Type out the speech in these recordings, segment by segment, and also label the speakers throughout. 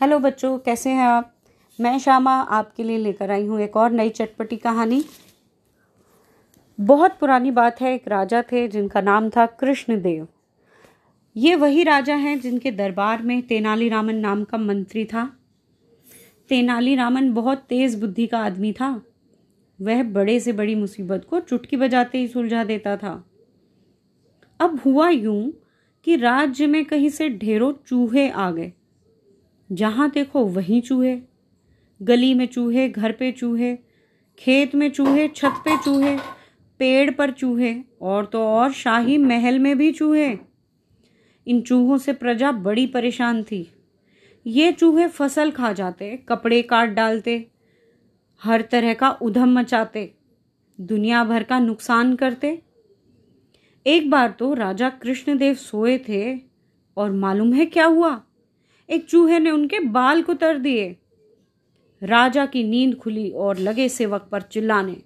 Speaker 1: Hello बच्चों, कैसे हैं आप? मैं श्यामा आपके लिए लेकर आई हूँ एक और नई चटपटी कहानी। बहुत पुरानी बात है, एक राजा थे जिनका नाम था कृष्णदेव। ये वही राजा हैं जिनके दरबार में तेनालीरामन नाम का मंत्री था। तेनालीरामन बहुत तेज बुद्धि का आदमी था। वह बड़े से बड़ी मुसीबत को चुटकी बजाते ही सुलझा देता था। अब हुआ यूँ कि राज्य में कहीं से ढेरों चूहे आ गए। जहाँ देखो वहीं चूहे। गली में चूहे, घर पे चूहे, खेत में चूहे, छत पे चूहे, पेड़ पर चूहे, और तो और शाही महल में भी चूहे। इन चूहों से प्रजा बड़ी परेशान थी। ये चूहे फ़सल खा जाते, कपड़े काट डालते, हर तरह का उधम मचाते, दुनिया भर का नुकसान करते। एक बार तो राजा कृष्णदेव सोए थे, और मालूम है क्या हुआ? एक चूहे ने उनके बाल कुतर दिए। राजा की नींद खुली और लगे सेवक पर चिल्लाने।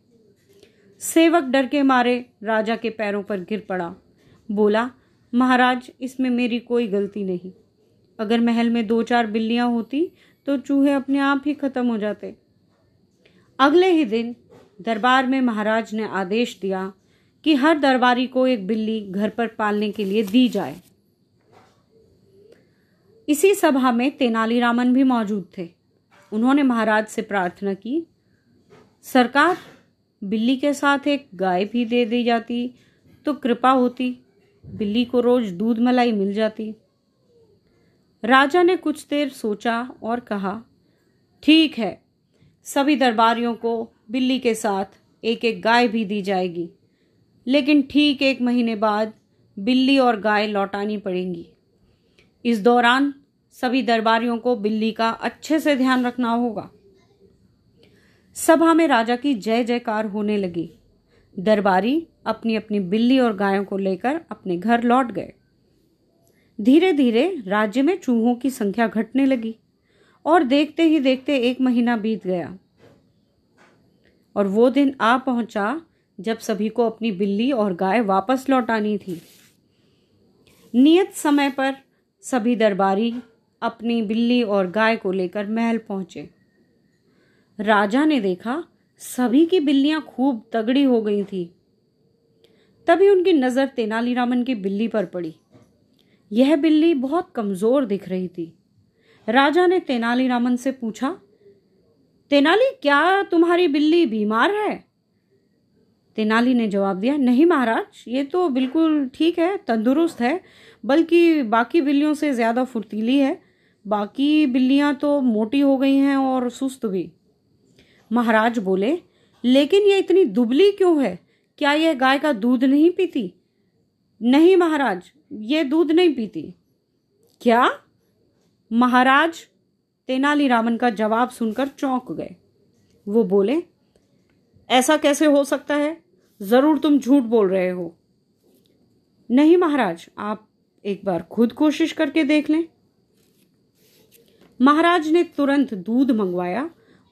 Speaker 1: सेवक डर के मारे राजा के पैरों पर गिर पड़ा। बोला, महाराज, इसमें मेरी कोई गलती नहीं। अगर महल में दो चार बिल्लियाँ होती तो चूहे अपने आप ही खत्म हो जाते। अगले ही दिन दरबार में महाराज ने आदेश दिया कि हर दरबारी को एक बिल्ली घर पर पालने के लिए दी जाए। इसी सभा में तेनालीरामन भी मौजूद थे। उन्होंने महाराज से प्रार्थना की, सरकार, बिल्ली के साथ एक गाय भी दे दी जाती तो कृपा होती, बिल्ली को रोज दूध मलाई मिल जाती। राजा ने कुछ देर सोचा और कहा, ठीक है, सभी दरबारियों को बिल्ली के साथ एक एक गाय भी दी जाएगी, लेकिन ठीक एक महीने बाद बिल्ली और गाय लौटानी पड़ेंगी। इस दौरान सभी दरबारियों को बिल्ली का अच्छे से ध्यान रखना होगा। सभा में राजा की जय जयकार होने लगी। दरबारी अपनी अपनी बिल्ली और गायों को लेकर अपने घर लौट गए। धीरे धीरे राज्य में चूहों की संख्या घटने लगी और देखते ही देखते एक महीना बीत गया। और वो दिन आ पहुँचा जब सभी को अपनी बिल्ली और गाय वापस लौटानी थी। नियत समय पर सभी दरबारी अपनी बिल्ली और गाय को लेकर महल पहुँचे। राजा ने देखा, सभी की बिल्लियाँ खूब तगड़ी हो गई थी। तभी उनकी नज़र तेनालीरामन की बिल्ली पर पड़ी। यह बिल्ली बहुत कमज़ोर दिख रही थी। राजा ने तेनालीरामन से पूछा, तेनाली, क्या तुम्हारी बिल्ली बीमार है? तेनाली ने जवाब दिया, नहीं महाराज, ये तो बिल्कुल ठीक है, तंदुरुस्त है, बल्कि बाकी बिल्लियों से ज़्यादा फुर्तीली है। बाकी बिल्लियाँ तो मोटी हो गई हैं और सुस्त भी। महाराज बोले, लेकिन ये इतनी दुबली क्यों है? क्या यह गाय का दूध नहीं पीती? नहीं महाराज, ये दूध नहीं पीती। क्या? महाराज तेनालीरामन का जवाब सुनकर चौंक गए। वो बोले, ऐसा कैसे हो सकता है? ज़रूर तुम झूठ बोल रहे हो। नहीं महाराज, आप एक बार खुद कोशिश करके देख लें। महाराज ने तुरंत दूध मंगवाया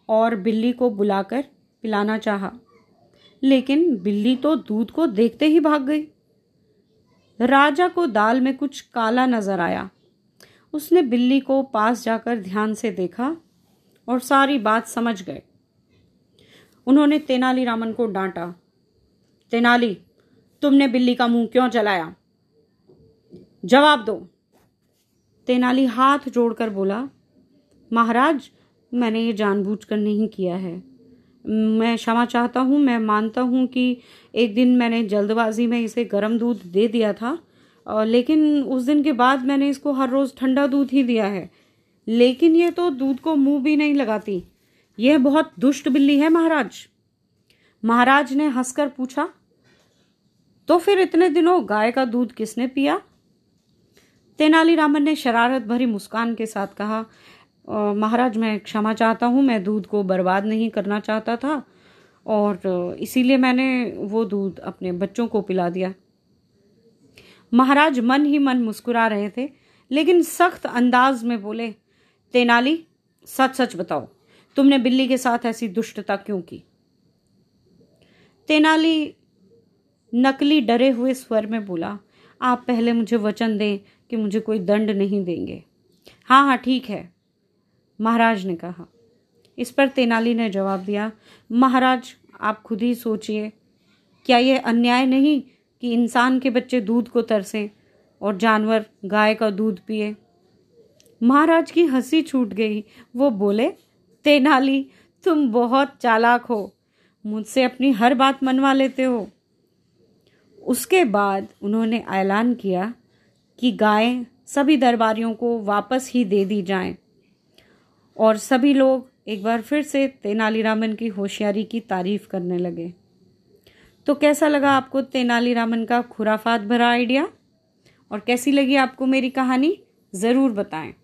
Speaker 1: और बिल्ली को बुलाकर पिलाना चाहा, लेकिन बिल्ली तो दूध को देखते ही भाग गई। राजा को दाल में कुछ काला नज़र आया। उसने बिल्ली को पास जाकर ध्यान से देखा और सारी बात समझ गए। उन्होंने तेनालीरामन को डांटा। तेनाली, तुमने बिल्ली का मुँह क्यों जलाया? जवाब दो। तेनाली हाथ जोड़कर बोला, महाराज, मैंने ये जानबूझकर नहीं किया है। मैं क्षमा चाहता हूँ, मैं मानता हूँ कि एक दिन मैंने जल्दबाजी में इसे गर्म दूध दे दिया था लेकिन उस दिन के बाद मैंने इसको हर रोज़ ठंडा दूध ही दिया है। लेकिन ये तो दूध को मुँह भी नहीं लगाती। यह बहुत दुष्ट बिल्ली है, महाराज। महाराज ने हंसकर पूछा तो फिर इतने दिनों गाय का दूध किसने पिया? तेनालीरामन ने शरारत भरी मुस्कान के साथ कहा महाराज, मैं क्षमा चाहता हूँ, मैं दूध को बर्बाद नहीं करना चाहता था, और इसीलिए मैंने वो दूध अपने बच्चों को पिला दिया। महाराज मन ही मन मुस्कुरा रहे थे, लेकिन सख्त अंदाज में बोले, तेनाली, सच सच बताओ, तुमने बिल्ली के साथ ऐसी दुष्टता क्यों की? तेनाली नकली डरे हुए स्वर में बोला, आप पहले मुझे वचन दें कि मुझे कोई दंड नहीं देंगे. हाँ हाँ ठीक है, महाराज ने कहा। इस पर तेनाली ने जवाब दिया, महाराज, आप खुद ही सोचिए, क्या यह अन्याय नहीं कि इंसान के बच्चे दूध को तरसें और जानवर गाय का दूध पिए? महाराज की हँसी छूट गई। वो बोले, तेनाली, तुम बहुत चालाक हो। मुझसे अपनी हर बात मनवा लेते हो। उसके बाद उन्होंने ऐलान किया कि गाय सभी दरबारियों को वापस ही दे दी जाए और सभी लोग एक बार फिर से तेनालीरामन की होशियारी की तारीफ़ करने लगे। तो कैसा लगा आपको तेनालीरामन का खुराफात भरा आइडिया? और कैसी लगी आपको मेरी कहानी? ज़रूर बताएँ।